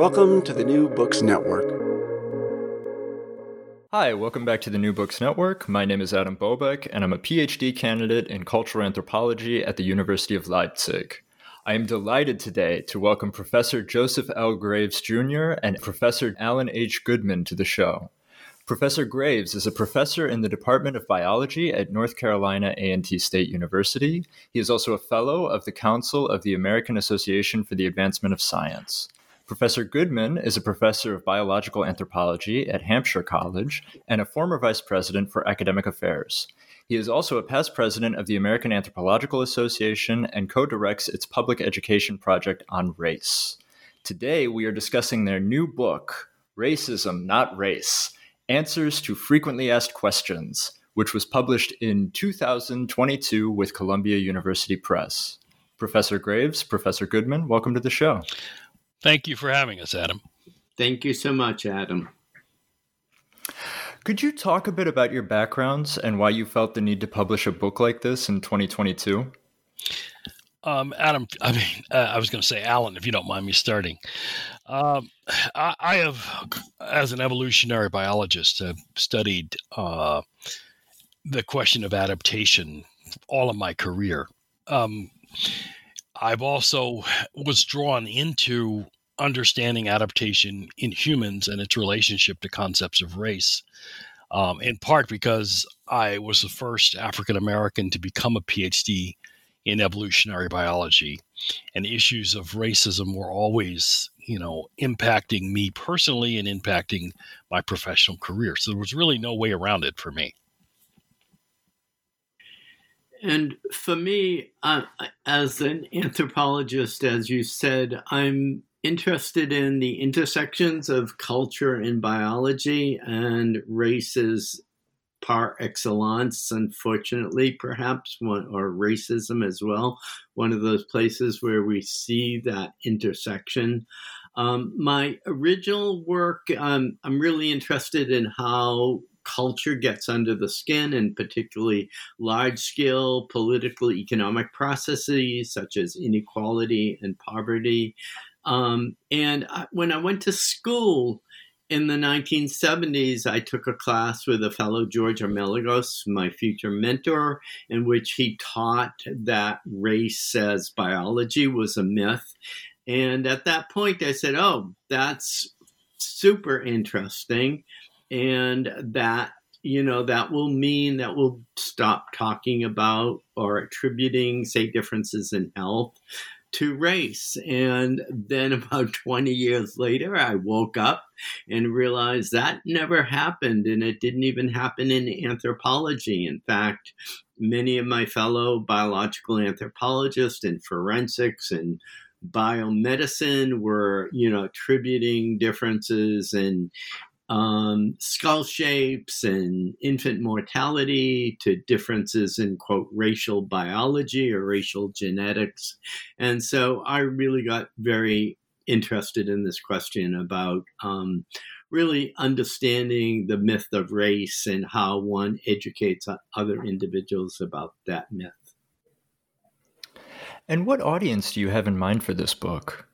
Welcome to the New Books Network. Hi, welcome back to the New Books Network. My name is Adam Bobek, and I'm a PhD candidate in cultural anthropology at the University of Leipzig. I am delighted today to welcome Professor Joseph L. Graves Jr. and Professor Alan H. Goodman to the show. Professor Graves is a professor in the Department of Biology at North Carolina A&T State University. He is also a fellow of the Council of the American Association for the Advancement of Science. Professor Goodman is a professor of biological anthropology at Hampshire College and a former vice president for academic affairs. He is also a past president of the American Anthropological Association and co directs its public education project on race. Today, we are discussing their new book, Racism, Not Race Answers to Frequently Asked Questions, which was published in 2022 with Columbia University Press. Professor Graves, Professor Goodman, welcome to the show. Thank you for having us, Adam. Thank you so much, Adam. Could you talk a bit about your backgrounds and why you felt the need to publish a book like this in 2022? Um, Adam, I mean, uh, I was going to say Alan, if you don't mind me starting. Um, I, I, have, as an evolutionary biologist, have studied uh, the question of adaptation all of my career. Um, I've also was drawn into understanding adaptation in humans and its relationship to concepts of race. Um, in part because I was the first African American to become a PhD in evolutionary biology, and issues of racism were always, you know, impacting me personally and impacting my professional career. So there was really no way around it for me. And for me, uh, as an anthropologist, as you said, I'm interested in the intersections of culture and biology, and races par excellence, unfortunately, perhaps, one, or racism as well, one of those places where we see that intersection. Um, my original work, um, I'm really interested in how culture gets under the skin, and particularly large scale political economic processes such as inequality and poverty. Um, and I, when I went to school, in the 1970s, I took a class with a fellow George Armelagos, my future mentor, in which he taught that race as biology was a myth. And at that point, I said, Oh, that's super interesting and that you know that will mean that we'll stop talking about or attributing say differences in health to race. And then about 20 years later i woke up and realized that never happened and it didn't even happen in anthropology. In fact many of my fellow biological anthropologists and forensics and biomedicine were you know attributing differences in um, skull shapes and infant mortality to differences in quote racial biology or racial genetics and so i really got very interested in this question about um, really understanding the myth of race and how one educates other individuals about that myth. And what audience do you have in mind for this book?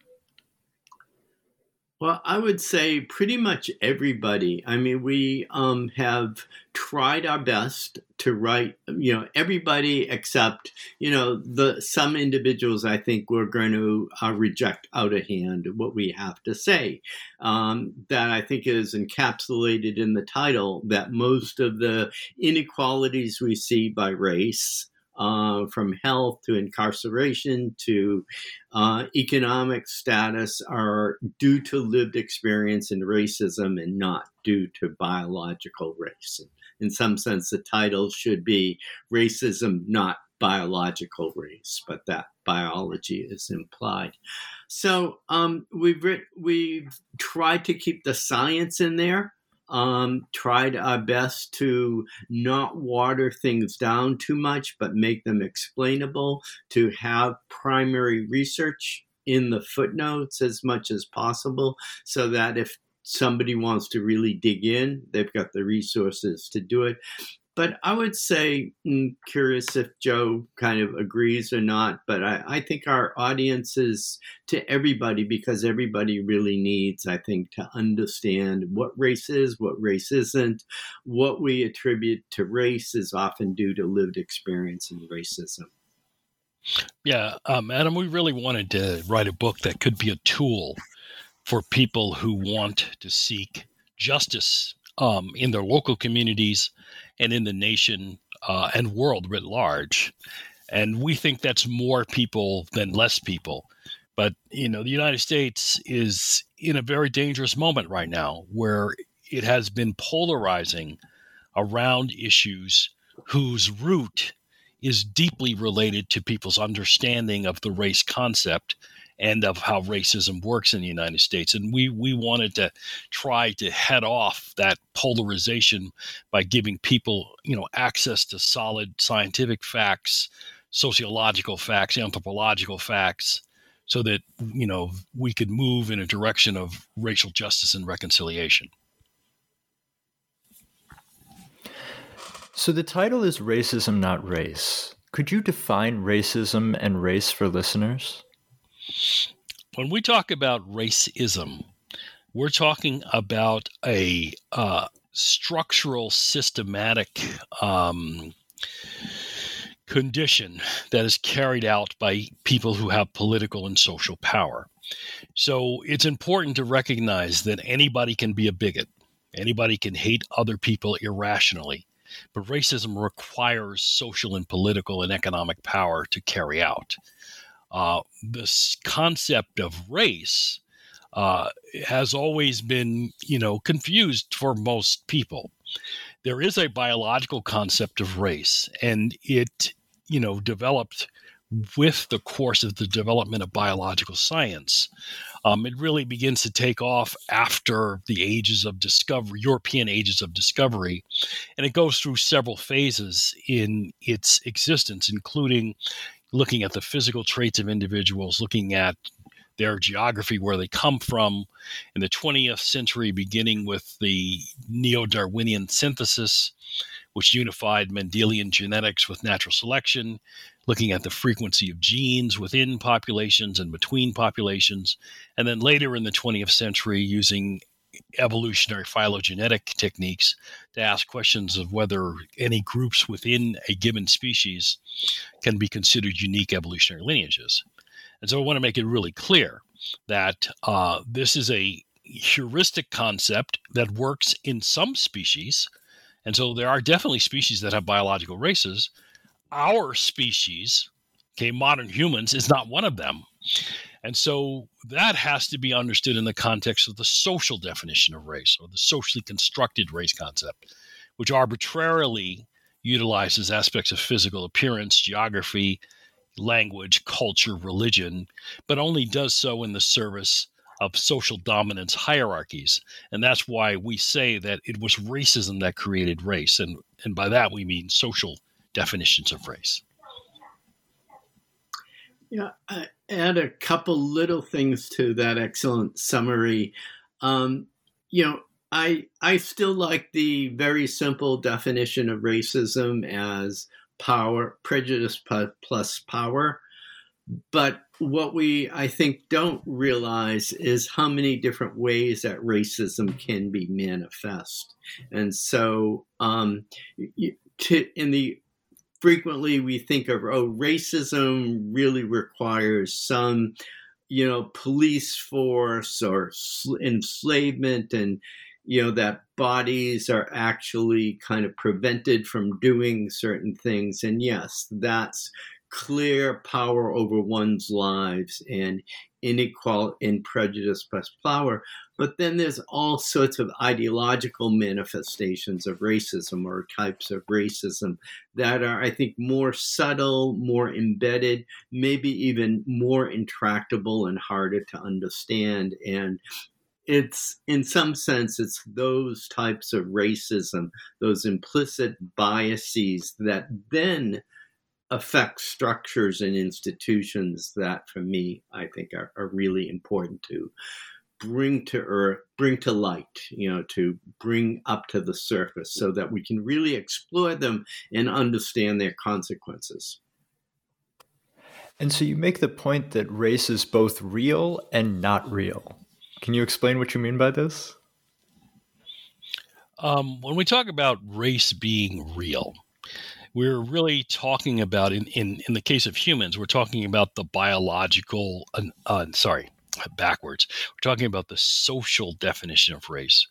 Well, I would say pretty much everybody. I mean, we um, have tried our best to write, you know, everybody except, you know, the some individuals. I think we're going to uh, reject out of hand what we have to say. Um, that I think is encapsulated in the title. That most of the inequalities we see by race uh, from health to incarceration to uh, economic status are due to lived experience and racism and not due to biological race. In some sense, the title should be Racism, Not Biological Race, but that biology is implied. So um, we've, we've tried to keep the science in there um, tried our best to not water things down too much, but make them explainable, to have primary research in the footnotes as much as possible so that if somebody wants to really dig in, they've got the resources to do it. But I would say, I'm mm, curious if Joe kind of agrees or not, but I, I, think our audience is to everybody because everybody really needs, I think, to understand what race is, what race isn't. What we attribute to race is often due to lived experience and racism. Yeah, um, Adam, we really wanted to write a book that could be a tool for people who want to seek justice um, in their local communities and in the nation uh, and world writ large. And we think that's more people than less people. But, you know, the United States is in a very dangerous moment right now where it has been polarizing around issues whose root is deeply related to people's understanding of the race concept and of how racism works in the United States. And we we wanted to try to head off that polarization by giving people, you know, access to solid scientific facts, sociological facts, anthropological facts, so that you know we could move in a direction of racial justice and reconciliation. So the title is Racism Not Race. Could you define racism and race for listeners? When we talk about racism, we're talking about a uh, structural, systematic um, condition that is carried out by people who have political and social power. So it's important to recognize that anybody can be a bigot, anybody can hate other people irrationally. But racism requires social and political and economic power to carry out uh, this concept of race uh, has always been, you know, confused for most people. There is a biological concept of race, and it, you know, developed with the course of the development of biological science. Um, it really begins to take off after the ages of discovery, European ages of discovery, and it goes through several phases in its existence, including, looking at the physical traits of individuals, looking at their geography, where they come from. In the 20th century, beginning with the neo Darwinian synthesis, which unified Mendelian genetics with natural selection, looking at the frequency of genes within populations and between populations. And then later in the 20th century, using evolutionary phylogenetic techniques to ask questions of whether any groups within a given species can be considered unique evolutionary lineages. And so I want to make it really clear that uh, this is a heuristic concept that works in some species. And so there are definitely species that have biological races. Our species, okay, modern humans, is not one of them. And so that has to be understood in the context of the social definition of race or the socially constructed race concept, which arbitrarily utilizes aspects of physical appearance, geography, language, culture, religion, but only does so in the service of social dominance hierarchies. And that's why we say that it was racism that created race. And, and by that we mean social definitions of race. Yeah, I add a couple little things to that excellent summary. Um, you know, I I still like the very simple definition of racism as power, prejudice plus power. But what we, I think, don't realize is how many different ways that racism can be manifest. And so, um, to, in the frequently we think of oh racism really requires some you know police force or enslavement and you know that bodies are actually kind of prevented from doing certain things. And yes that's clear power over one's lives and inequality and prejudice plus power but then there's all sorts of ideological manifestations of racism or types of racism that are, I think, more subtle, more embedded, maybe even more intractable and harder to understand. And it's in some sense it's those types of racism those implicit biases that then affect structures and institutions that for me i think are, are really important to bring to earth, bring to light, you know, to bring up to the surface so that we can really explore them and understand their consequences. And so you make the point that race is both real and not real. Can you explain what you mean by this? Um, when we talk about race being real, we're really talking about in, in in the case of humans, we're talking about the biological. Uh, uh, sorry, backwards. We're talking about the social definition of race,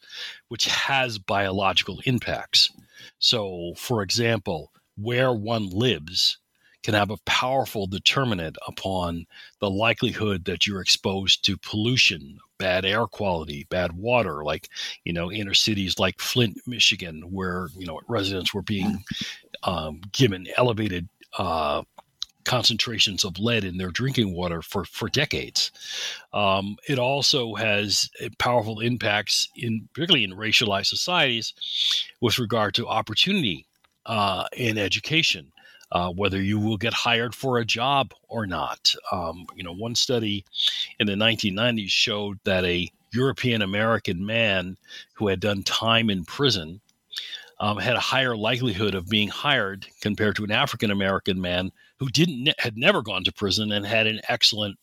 which has biological impacts. So, for example, where one lives can have a powerful determinant upon the likelihood that you're exposed to pollution, bad air quality, bad water, like, you know, inner cities like Flint, Michigan, where, you know, residents were being um, given elevated uh, concentrations of lead in their drinking water for, for decades. Um, it also has powerful impacts in particularly in racialized societies with regard to opportunity uh, in education. Uh, whether you will get hired for a job or not. Um, you know, one study in the 1990s showed that a European American man who had done time in prison um, had a higher likelihood of being hired compared to an African American man who didn't had never gone to prison and had an excellent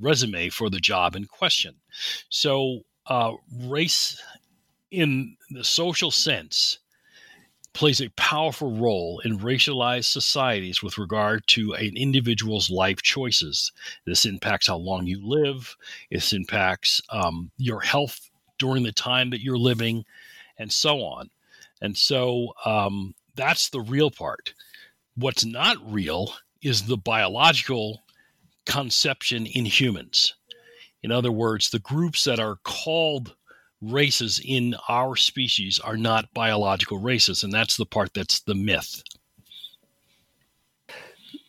resume for the job in question. So, uh, race in the social sense plays a powerful role in racialized societies with regard to an individual's life choices. This impacts how long you live. This impacts um, your health during the time that you're living, and so on. And so um, that's the real part. What's not real is the biological conception in humans. In other words, the groups that are called races in our species are not biological races, and that's the part that's the myth.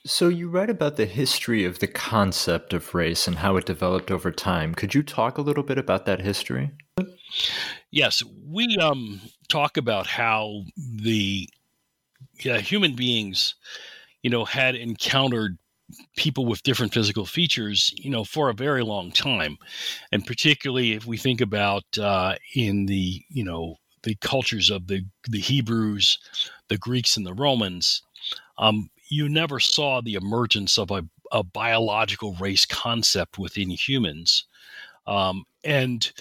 So, you write about the history of the concept of race and how it developed over time. Could you talk a little bit about that history? Yes, we um, talk about how the yeah, human beings you know, had encountered people with different physical features, you know, for a very long time, and particularly if we think about uh, in the you know the cultures of the the Hebrews, the Greeks, and the Romans, um, you never saw the emergence of a, a biological race concept within humans, um, and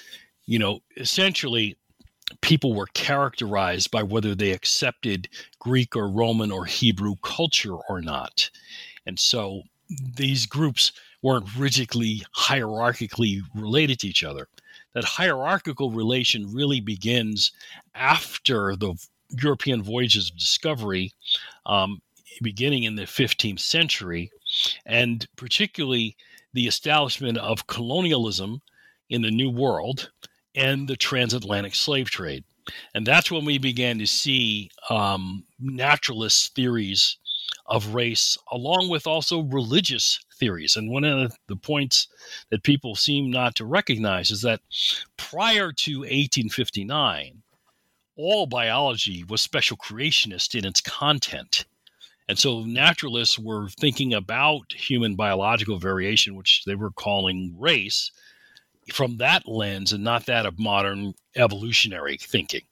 you know, essentially people were characterized by whether they accepted Greek or Roman or Hebrew culture or not. And so these groups weren't rigidly hierarchically related to each other. That hierarchical relation really begins after the European voyages of discovery, um, beginning in the 15th century, and particularly the establishment of colonialism in the New World and the transatlantic slave trade. And that's when we began to see um, naturalist theories of race, along with also religious theories. And one of the points that people seem not to recognize is that prior to 1859, all biology was special creationist in its content. And so naturalists were thinking about human biological variation, which they were calling race, from that lens and not that of modern evolutionary thinking.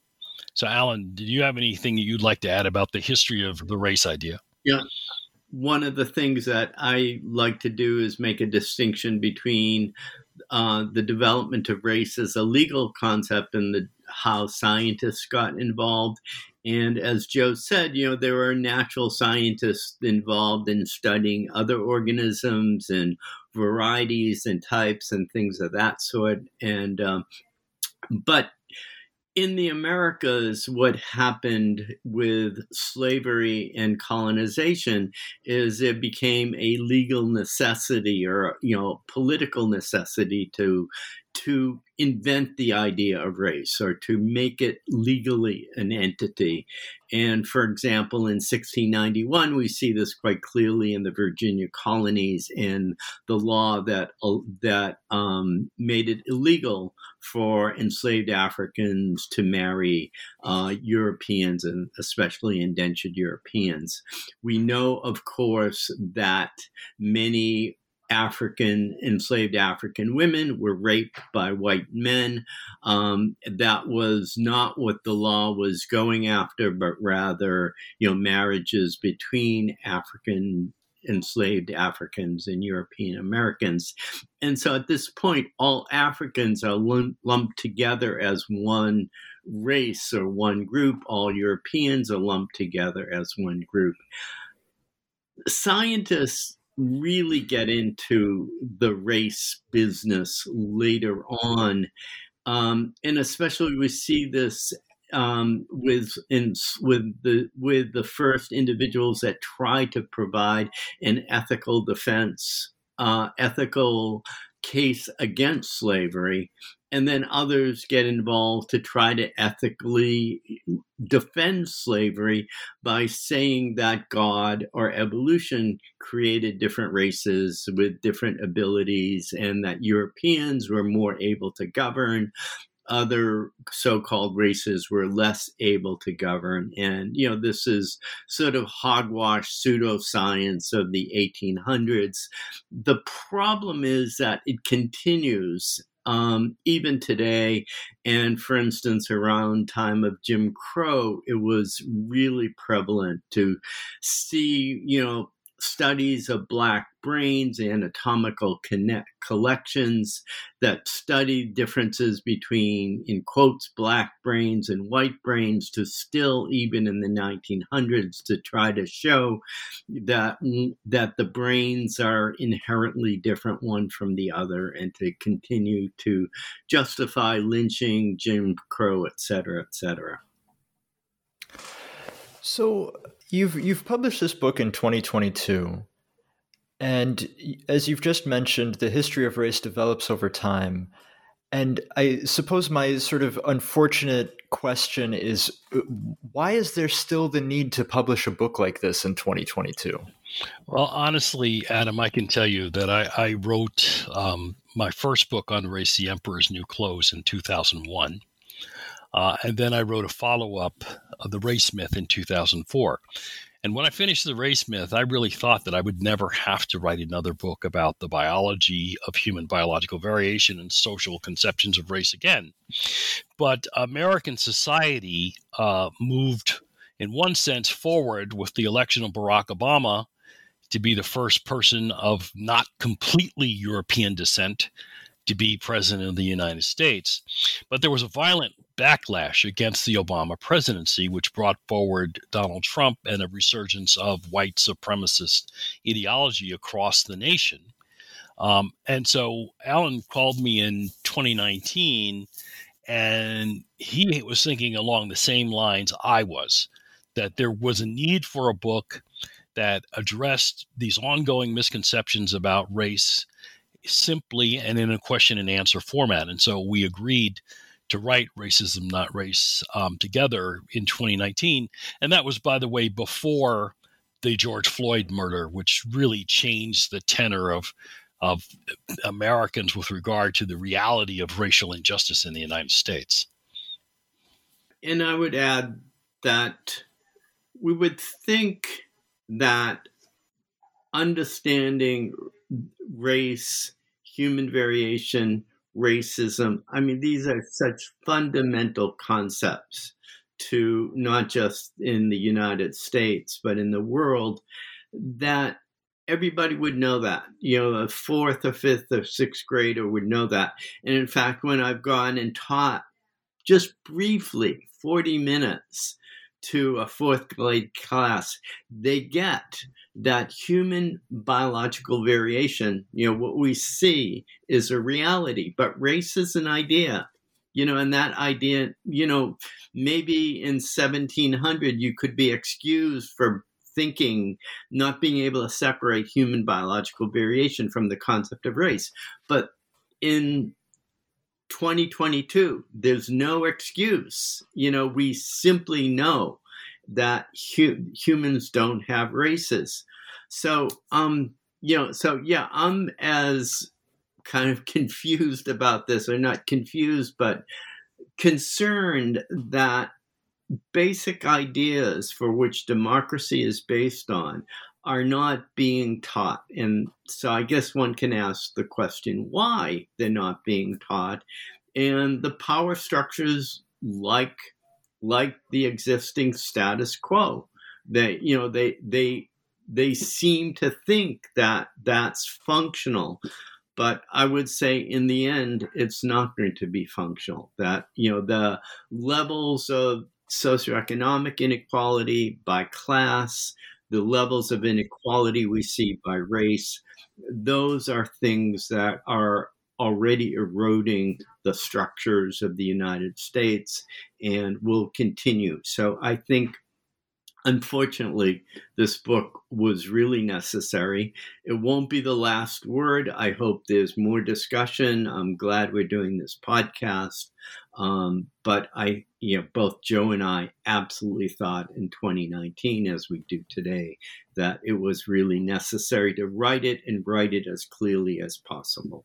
So, Alan, do you have anything that you'd like to add about the history of the race idea? Yeah. One of the things that I like to do is make a distinction between uh, the development of race as a legal concept and the, how scientists got involved. And as Joe said, you know, there are natural scientists involved in studying other organisms and varieties and types and things of that sort. And um, but in the Americas, what happened with slavery and colonization is it became a legal necessity or you know political necessity to to invent the idea of race or to make it legally an entity. And for example, in 1691, we see this quite clearly in the Virginia colonies in the law that uh, that um, made it illegal for enslaved Africans to marry uh, Europeans and especially indentured Europeans. We know, of course, that many African enslaved African women were raped by white men. Um, that was not what the law was going after, but rather, you know, marriages between African enslaved Africans and European Americans. And so at this point, all Africans are lumped together as one race or one group. All Europeans are lumped together as one group. Scientists really get into the race business later on. Um, and especially we see this um, with in, with the with the first individuals that try to provide an ethical defense, uh, ethical case against slavery, and then others get involved to try to ethically defend slavery by saying that God or evolution created different races with different abilities and that Europeans were more able to govern. Other so-called races were less able to govern. And you know this is sort of hogwash pseudoscience of the 1800s the problem is that it continues um, even today and for instance around time of jim crow it was really prevalent to see you know studies of black brains, anatomical connect, collections that study differences between, in quotes, black brains and white brains, to still, even in the 1900s, to try to show that mm, that the brains are inherently different one from the other, and to continue to justify lynching, Jim Crow, et cetera, et cetera. So You've you've published this book in 2022. And as you've just mentioned, the history of race develops over time. And I suppose my sort of unfortunate question is uh, why is there still the need to publish a book like this in 2022? Well, honestly, Adam, I can tell you that I, I wrote um, my first book on race, The Emperor's New Clothes, in 2001. Uh, and then I wrote a follow up of The Race Myth in 2004. And when I finished The Race Myth, I really thought that I would never have to write another book about the biology of human biological variation and social conceptions of race again. But American society uh, moved, in one sense, forward with the election of Barack Obama to be the first person of not completely European descent to be president of the United States. But there was a violent backlash against the Obama presidency, which brought forward Donald Trump and a resurgence of white supremacist ideology across the nation. Um, and so Alan called me in 2019, and he was thinking along the same lines I was that there was a need for a book that addressed these ongoing misconceptions about race simply and in a question and answer format. And so we agreed to write Racism Not Race um, together in 2019. And that was, by the way, before the George Floyd murder, which really changed the tenor of of Americans with regard to the reality of racial injustice in the United States. And I would add that we would think that understanding race, human variation, racism, I mean, these are such fundamental concepts to not just in the United States, but in the world that everybody would know that. You know, a fourth or fifth or sixth grader would know that. And in fact, when I've gone and taught just briefly 40 minutes to a fourth grade class, they get that human biological variation, you know, what we see is a reality, but race is an idea. You know, and that idea, you know, maybe in 1700 you could be excused for thinking, not being able to separate human biological variation from the concept of race. But in 2022, there's no excuse. You know, we simply know that hu- humans don't have races. So, um, you know, so yeah, I'm as kind of confused about this, or not confused, but concerned that basic ideas for which democracy is based on are not being taught. And so I guess one can ask the question why they're not being taught. And the power structures like like the existing status quo that you know they they they seem to think that that's functional but i would say in the end it's not going to be functional that you know the levels of socioeconomic inequality by class, the levels of inequality we see by race, those are things that are already eroding the structures of the United States and will continue. So I think Unfortunately, this book was really necessary. It won't be the last word. I hope there's more discussion. I'm glad we're doing this podcast. Um, but I, you know, both Joe and I absolutely thought in 2019, as we do today, that it was really necessary to write it and write it as clearly as possible.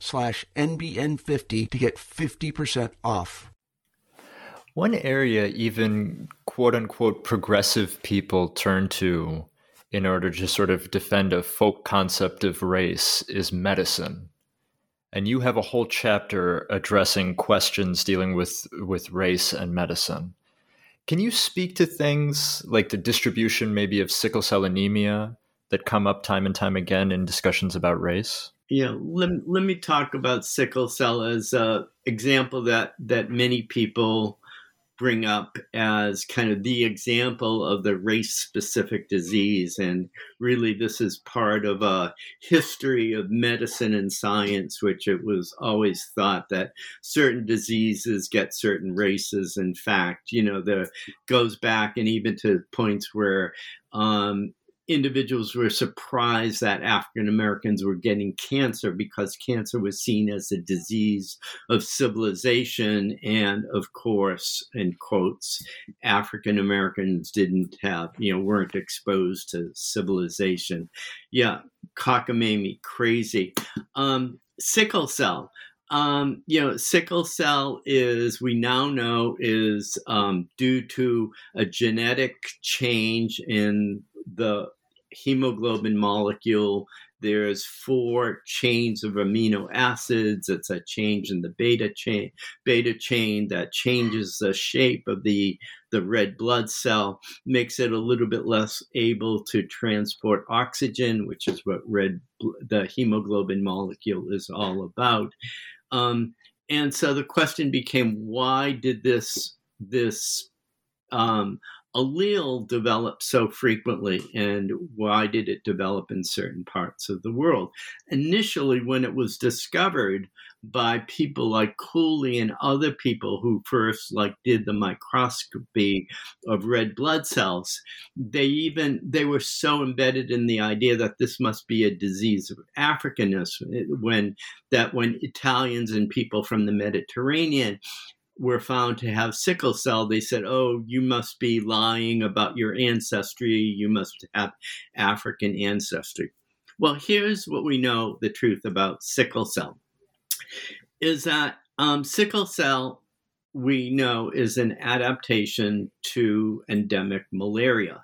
slash NBN50 to get 50% off. One area even quote unquote progressive people turn to in order to sort of defend a folk concept of race is medicine. And you have a whole chapter addressing questions dealing with, with race and medicine. Can you speak to things like the distribution maybe of sickle cell anemia that come up time and time again in discussions about race? Yeah, let, let me talk about sickle cell as an example that, that many people bring up as kind of the example of the race specific disease. And really, this is part of a history of medicine and science, which it was always thought that certain diseases get certain races. In fact, you know, there goes back and even to points where um, individuals were surprised that African Americans were getting cancer because cancer was seen as a disease of civilization. And of course, in quotes, African Americans didn't have, you know, weren't exposed to civilization. Yeah, cockamamie, crazy. Um, sickle cell. Um, you know, sickle cell is, we now know, is um, due to a genetic change in the hemoglobin molecule. There's four chains of amino acids. It's a change in the beta chain, beta chain that changes the shape of the the red blood cell, makes it a little bit less able to transport oxygen, which is what red the hemoglobin molecule is all about. Um, and so the question became, why did this this um, allele develop so frequently and why did it develop in certain parts of the world? Initially when it was discovered by people like cooley and other people who first like did the microscopy of red blood cells they even they were so embedded in the idea that this must be a disease of africanness eh, when that when italians and people from the mediterranean were found to have sickle cell, they said, Oh, you must be lying about your ancestry. You must have African ancestry. Well, here's what we know the truth about sickle cell is that um, sickle cell, we know, is an adaptation to endemic malaria.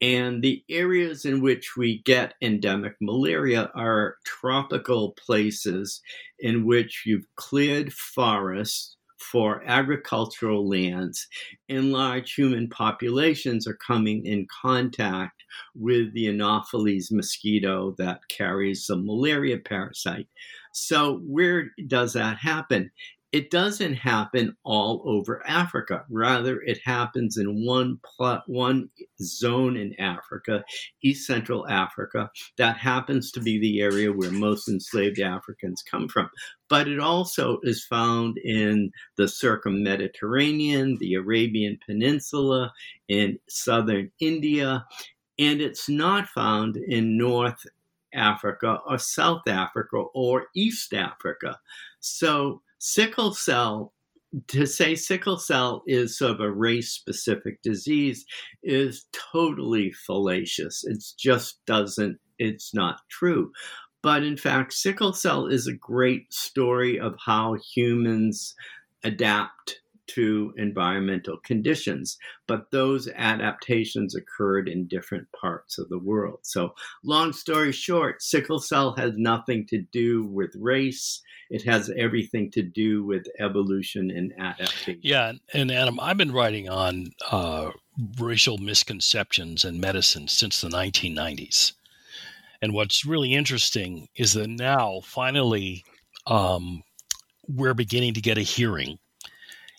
And the areas in which we get endemic malaria are tropical places in which you've cleared forests for agricultural lands, and large human populations are coming in contact with the Anopheles mosquito that carries the malaria parasite. So, where does that happen? It doesn't happen all over Africa. Rather, it happens in one pl- one zone in Africa, East Central Africa, that happens to be the area where most enslaved Africans come from. But it also is found in the circum-Mediterranean, the Arabian Peninsula, in southern India, and it's not found in North Africa or South Africa or East Africa. So sickle cell to say sickle cell is sort of a race specific disease is totally fallacious. It just doesn't, it's not true. But in fact, sickle cell is a great story of how humans adapt to environmental conditions. But those adaptations occurred in different parts of the world. So, long story short, sickle cell has nothing to do with race. It has everything to do with evolution and adaptation. Yeah, and Adam, I've been writing on uh, racial misconceptions in medicine since the 1990s. And what's really interesting is that now, finally, um, we're beginning to get a hearing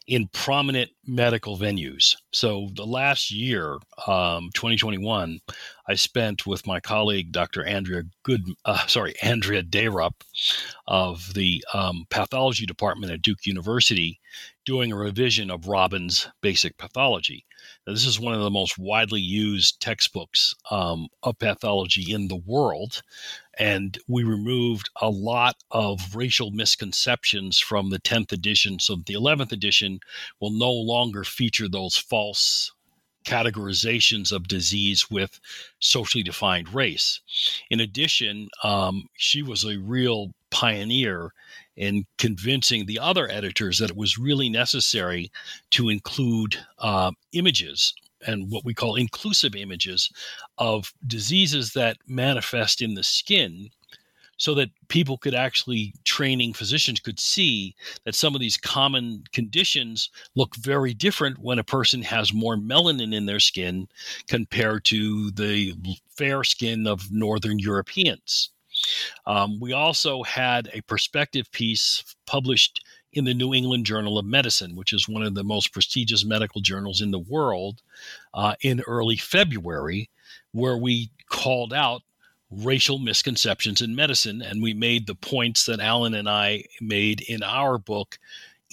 in prominent medical venues. So the last year, um, 2021, I spent with my colleague Dr. Andrea Good, uh, sorry, Andrea Deyrup of the um, pathology department at Duke University, doing a revision of Robbins' Basic Pathology. Now, this is one of the most widely used textbooks um, of pathology in the world. And we removed a lot of racial misconceptions from the 10th edition. So the 11th edition will no longer feature those false categorizations of disease with socially defined race. In addition, um, she was a real pioneer in convincing the other editors that it was really necessary to include uh, images and what we call inclusive images of diseases that manifest in the skin so that people could actually training physicians could see that some of these common conditions look very different when a person has more melanin in their skin compared to the fair skin of northern europeans um, we also had a perspective piece published in the New England Journal of Medicine, which is one of the most prestigious medical journals in the world, uh, in early February, where we called out racial misconceptions in medicine. And we made the points that Alan and I made in our book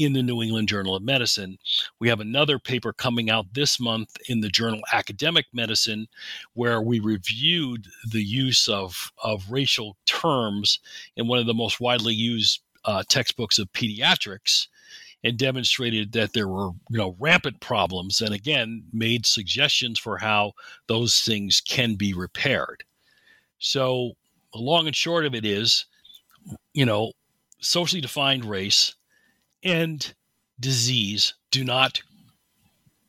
in the New England Journal of Medicine. We have another paper coming out this month in the journal Academic Medicine, where we reviewed the use of, of racial terms in one of the most widely used uh, textbooks of pediatrics and demonstrated that there were you know rampant problems and again made suggestions for how those things can be repaired so the long and short of it is you know socially defined race and disease do not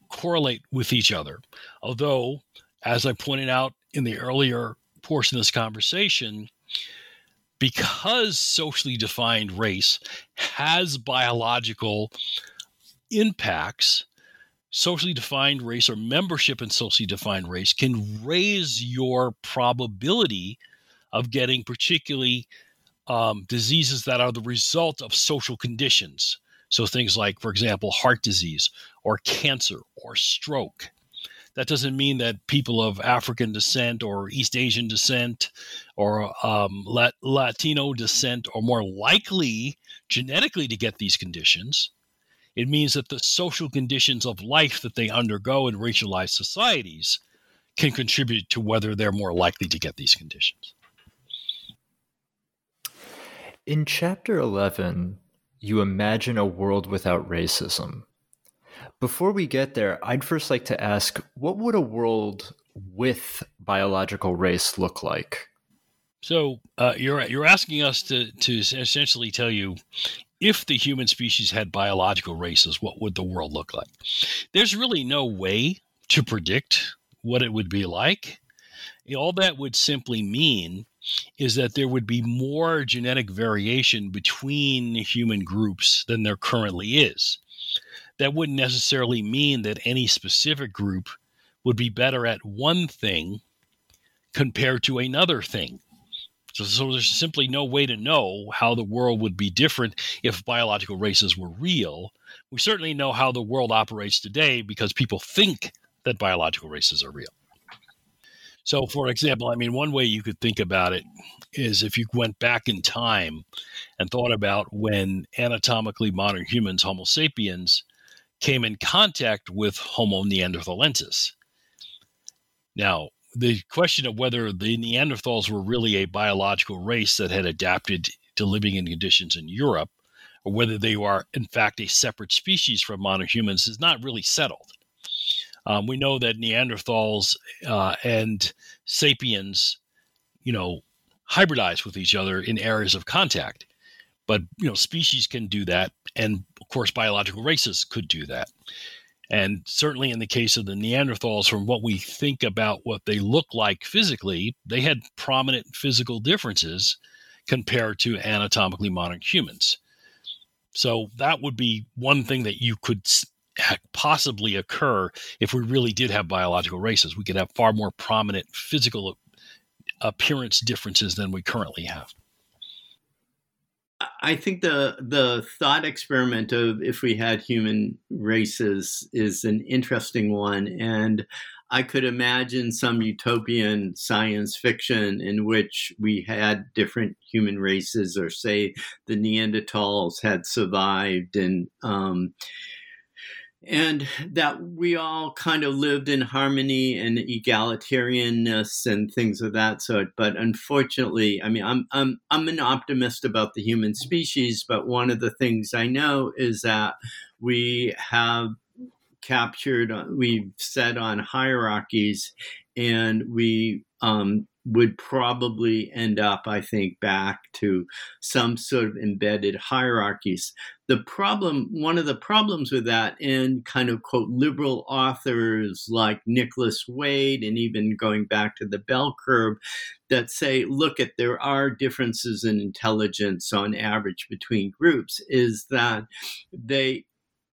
correlate with each other. Although as i pointed out in the earlier portion of this conversation, because socially defined race has biological impacts, socially defined race or membership in socially defined race can raise your probability of getting particularly um, diseases that are the result of social conditions. So things like, for example, heart disease or cancer or stroke. That doesn't mean that people of African descent or East Asian descent or um, Latino descent are more likely genetically to get these conditions. It means that the social conditions of life that they undergo in racialized societies can contribute to whether they're more likely to get these conditions. In chapter 11, you imagine a world without racism. Before we get there, I'd first like to ask what would a world with biological race look like? So uh, you're you're asking us to to essentially tell you if the human species had biological races, what would the world look like? There's really no way to predict what it would be like. All that would simply mean is that there would be more genetic variation between human groups than there currently is. That wouldn't necessarily mean that any specific group would be better at one thing compared to another thing. So, so, there's simply no way to know how the world would be different if biological races were real. We certainly know how the world operates today because people think that biological races are real. So, for example, I mean, one way you could think about it is if you went back in time and thought about when anatomically modern humans, Homo sapiens, came in contact with Homo neanderthalensis. Now, the question of whether the Neanderthals were really a biological race that had adapted to living in conditions in Europe, or whether they are, in fact, a separate species from modern humans, is not really settled. Um, we know that Neanderthals uh, and sapiens, you know, hybridize with each other in areas of contact. But you know, species can do that, and of course, biological races could do that. And certainly in the case of the Neanderthals, from what we think about what they look like physically, they had prominent physical differences compared to anatomically modern humans. So that would be one thing that you could possibly occur if we really did have biological races. We could have far more prominent physical appearance differences than we currently have. I think the the thought experiment of if we had human races is an interesting one, and I could imagine some utopian science fiction in which we had different human races, or say the Neanderthals had survived, and um, and that we all kind of lived in harmony and egalitarianness and things of that sort. But unfortunately, I mean, I'm I'm I'm an optimist about the human species, but one of the things I know is that we have captured, uh, we've set on hierarchies, and we um, would probably end up, I think, back to some sort of embedded hierarchies. The problem, one of the problems with that, and kind of quote liberal authors like Nicholas Wade, and even going back to the bell curve, that say, look at there are differences in intelligence on average between groups, is that they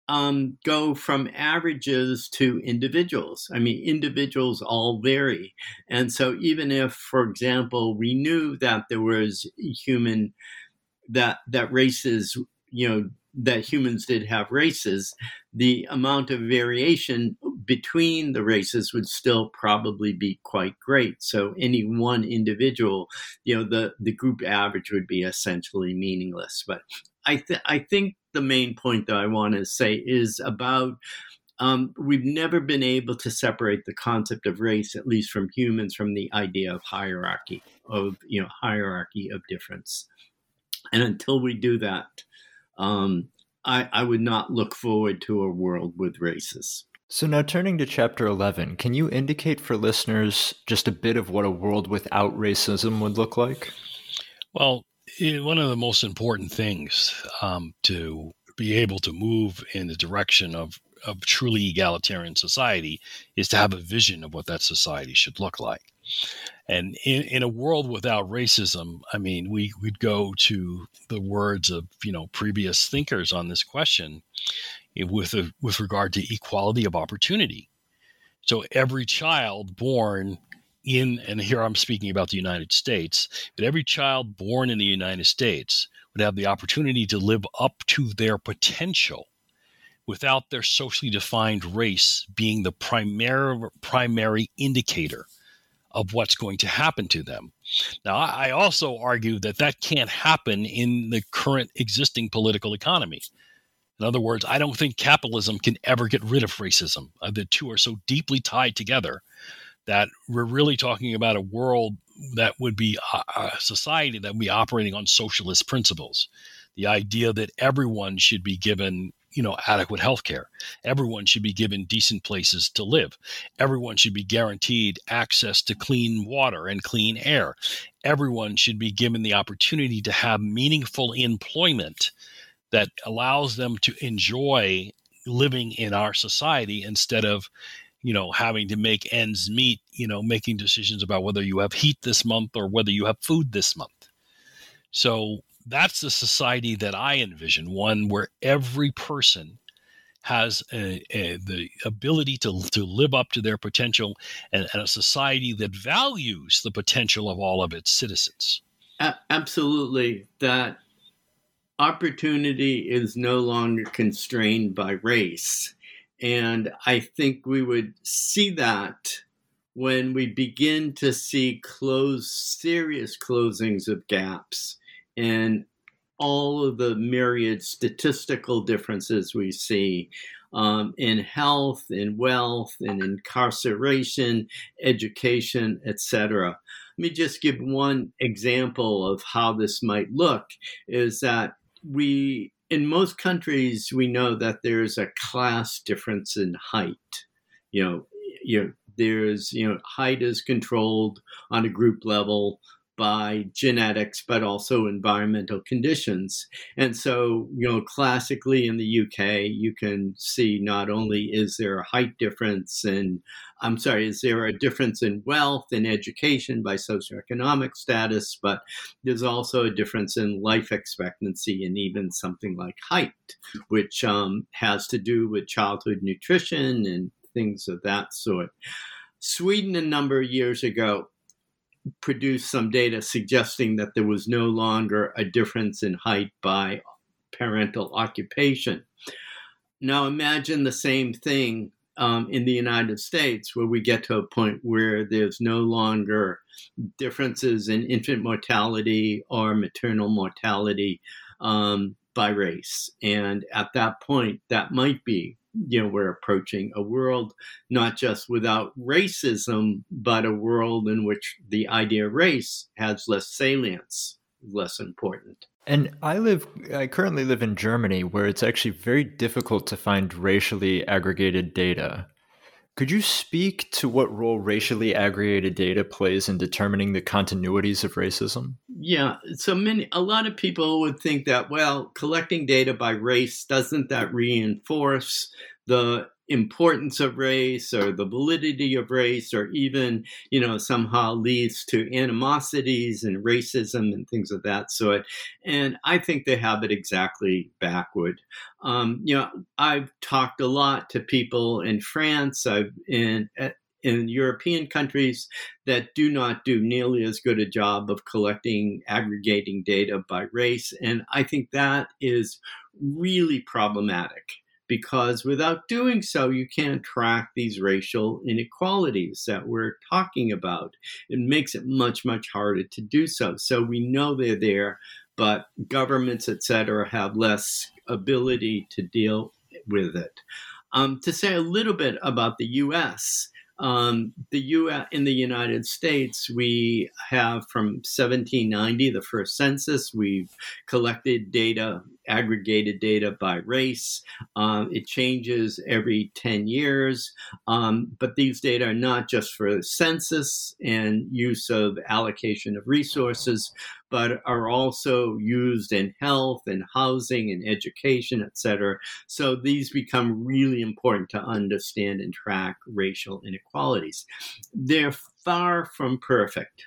um, go from averages to individuals. I mean, individuals all vary. And so, even if, for example, we knew that there was human, that, that races, you know, that humans did have races, the amount of variation between the races would still probably be quite great. So any one individual, you know, the, the group average would be essentially meaningless. But I, th- I think the main point that I want to say is about um, we've never been able to separate the concept of race, at least from humans, from the idea of hierarchy of you know hierarchy of difference. And until we do that, um, I, I would not look forward to a world with races. So now turning to chapter 11, can you indicate for listeners just a bit of what a world without racism would look like? Well, one of the most important things um, to be able to move in the direction of, of truly egalitarian society is to have a vision of what that society should look like. And in, in a world without racism, I mean, we would go to the words of you know previous thinkers on this question with a, with regard to equality of opportunity. So every child born in, and here I'm speaking about the United States, but every child born in the United States would have the opportunity to live up to their potential without their socially defined race being the primary primary indicator of what's going to happen to them. Now, I also argue that that can't happen in the current existing political economy. In other words, I don't think capitalism can ever get rid of racism. Uh, the two are so deeply tied together that we're really talking about a world that would be a, a society that would be operating on socialist principles. The idea that everyone should be given you know adequate health care everyone should be given decent places to live. Everyone should be guaranteed access to clean water and clean air. Everyone should be given the opportunity to have meaningful employment that allows them to enjoy living in our society instead of you know having to make ends meet you know making decisions about whether you have heat this month or whether you have food this month. So that's the society that i envision one where every person has a, a, the ability to, to live up to their potential and, and, a society that values the potential of all of its citizens. Absolutely. That opportunity is no longer constrained by race. And I think we would see that when we begin to see close, serious closings of gaps and all of the myriad statistical differences we see um, in health, in wealth, in incarceration, education, etc. Let me just give one example of how this might look is that we in most countries we know that there's a class difference in height. You know, you know, there's you know height is controlled on a group level by genetics, but also environmental conditions. And so, you know, classically in the UK, you can see not only is there a height difference and I'm sorry, is there a difference in wealth and education by socioeconomic status, but there's also a difference in life expectancy and even something like height, which um, has to do with childhood nutrition and things of that sort. Sweden, a number of years ago, produced some data suggesting that there was no longer a difference in height by parental occupation. Now imagine the same thing um, in the United States, where we get to a point where there's no longer differences in infant mortality or maternal mortality um, by race. And at that point, that might be you know we're approaching a world not just without racism but a world in which the idea of race has less salience less important. And i live i currently live in germany where it's actually very difficult to find racially aggregated data could you speak to what role racially aggregated data plays in determining the continuities of racism? Yeah, so many a lot of people would think that well, collecting data by race doesn't that reinforce the importance of race or the validity of race or even you know somehow leads to animosities and racism and things of that sort. And i think they have it exactly backward. Um, you know i've talked a lot to people in france i've in in European countries that do not do nearly as good a job of collecting, aggregating data by race. And I think that is really problematic because without doing so, you can't track these racial inequalities that we're talking about. It makes it much, much harder to do so. So we know they're there, but governments, et cetera, have less ability to deal with it. Um, to say a little bit about the US, um, the U. in the United States, we have from 1790, the first census, we've collected data aggregated data by race. Um, it changes every 10 years, um, but these data are not just for census and use of allocation of resources, but are also used in health and housing and education, et cetera. So these become really important to understand and track racial inequalities. They're far from perfect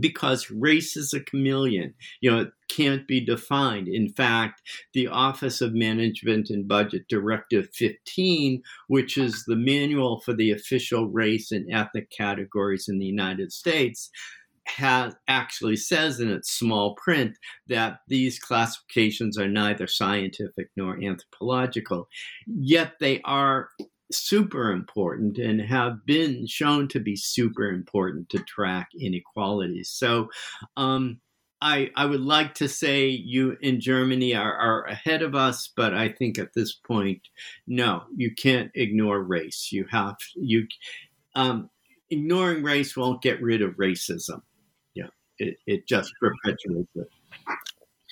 because race is a chameleon. You know, it can't be defined. In fact, the Office of Management and Budget Directive 15, which is the manual for the official race and ethnic categories in the United States, has actually says in its small print that these classifications are neither scientific nor anthropological. Yet they are super important and have been shown to be super important to track inequalities. So, um, I, I would like to say you in Germany are, are ahead of us, but I think at this point, no, you can't ignore race. You have you um, ignoring race won't get rid of racism. Yeah, it, it just perpetuates it.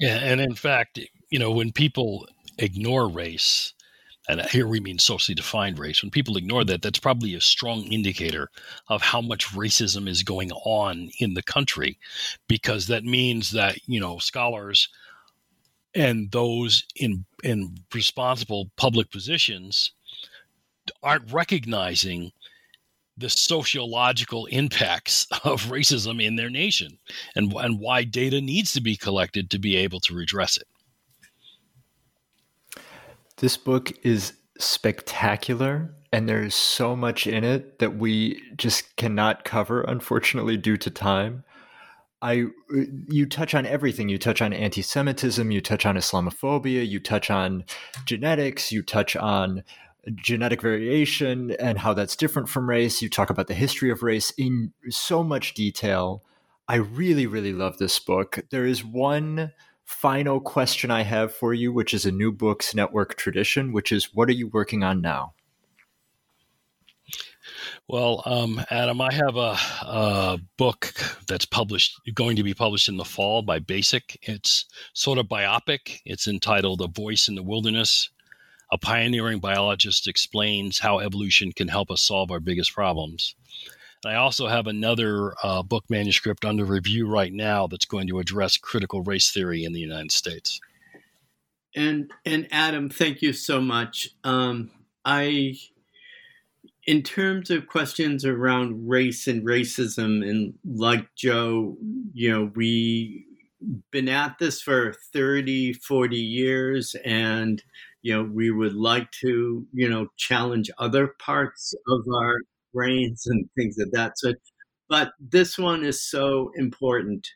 Yeah, and in fact, you know, when people ignore race, and here we mean socially defined race, when people ignore that, that's probably a strong indicator of how much racism is going on in the country, because that means that, you know, scholars and those in, in responsible public positions aren't recognizing the sociological impacts of racism in their nation and, and why data needs to be collected to be able to redress it. This book is spectacular, and there's so much in it that we just cannot cover, unfortunately, due to time. I you touch on everything. You touch on anti-Semitism. You touch on Islamophobia. You touch on genetics. You touch on genetic variation and how that's different from race. You talk about the history of race in so much detail. I really, really love this book. There is one final question I have for you, which is a new books network tradition, which is what are you working on now? Well, um, Adam, I have a, a, book that's published, going to be published in the fall by Basic. It's sort of biopic. It's entitled "A Voice in the Wilderness." A pioneering biologist explains how evolution can help us solve our biggest problems. I also have another uh, book manuscript under review right now that's going to address critical race theory in the United States. And and Adam, thank you so much. Um, I, in terms of questions around race and racism, and like Joe, you know, we been at this for 30 40 years and you know we would like to you know challenge other parts of our brains and things of that sort. But this one is so important.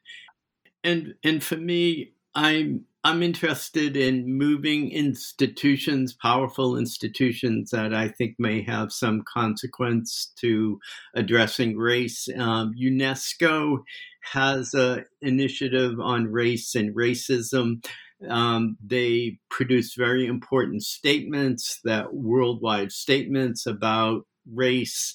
And and for me, I'm I'm interested in moving institutions, powerful institutions that I think may have some consequence to addressing race. Um, UNESCO has an initiative on race and racism. Um, they produce very important statements, that worldwide statements about race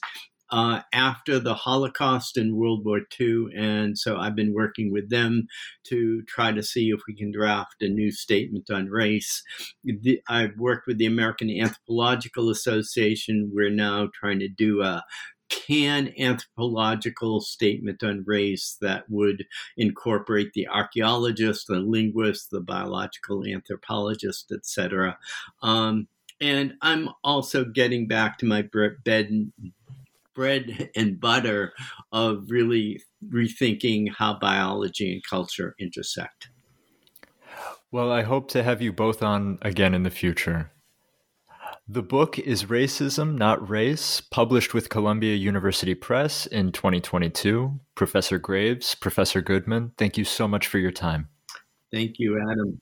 uh, after the Holocaust and World War II. And so I've been working with them to try to see if we can draft a new statement on race. The, I've worked with the American Anthropological Association. We're now trying to do a pan anthropological statement on race that would incorporate the archaeologist, the linguist, the biological anthropologist, etc. Um, and I'm also getting back to my bread bread and butter of really rethinking how biology and culture intersect. Well, I hope to have you both on again in the future. The book is Racism, Not Race, published with Columbia University Press in 2022. Professor Graves, Professor Goodman, thank you so much for your time. Thank you, Adam.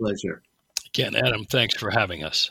Pleasure. Again, Adam, thanks for having us.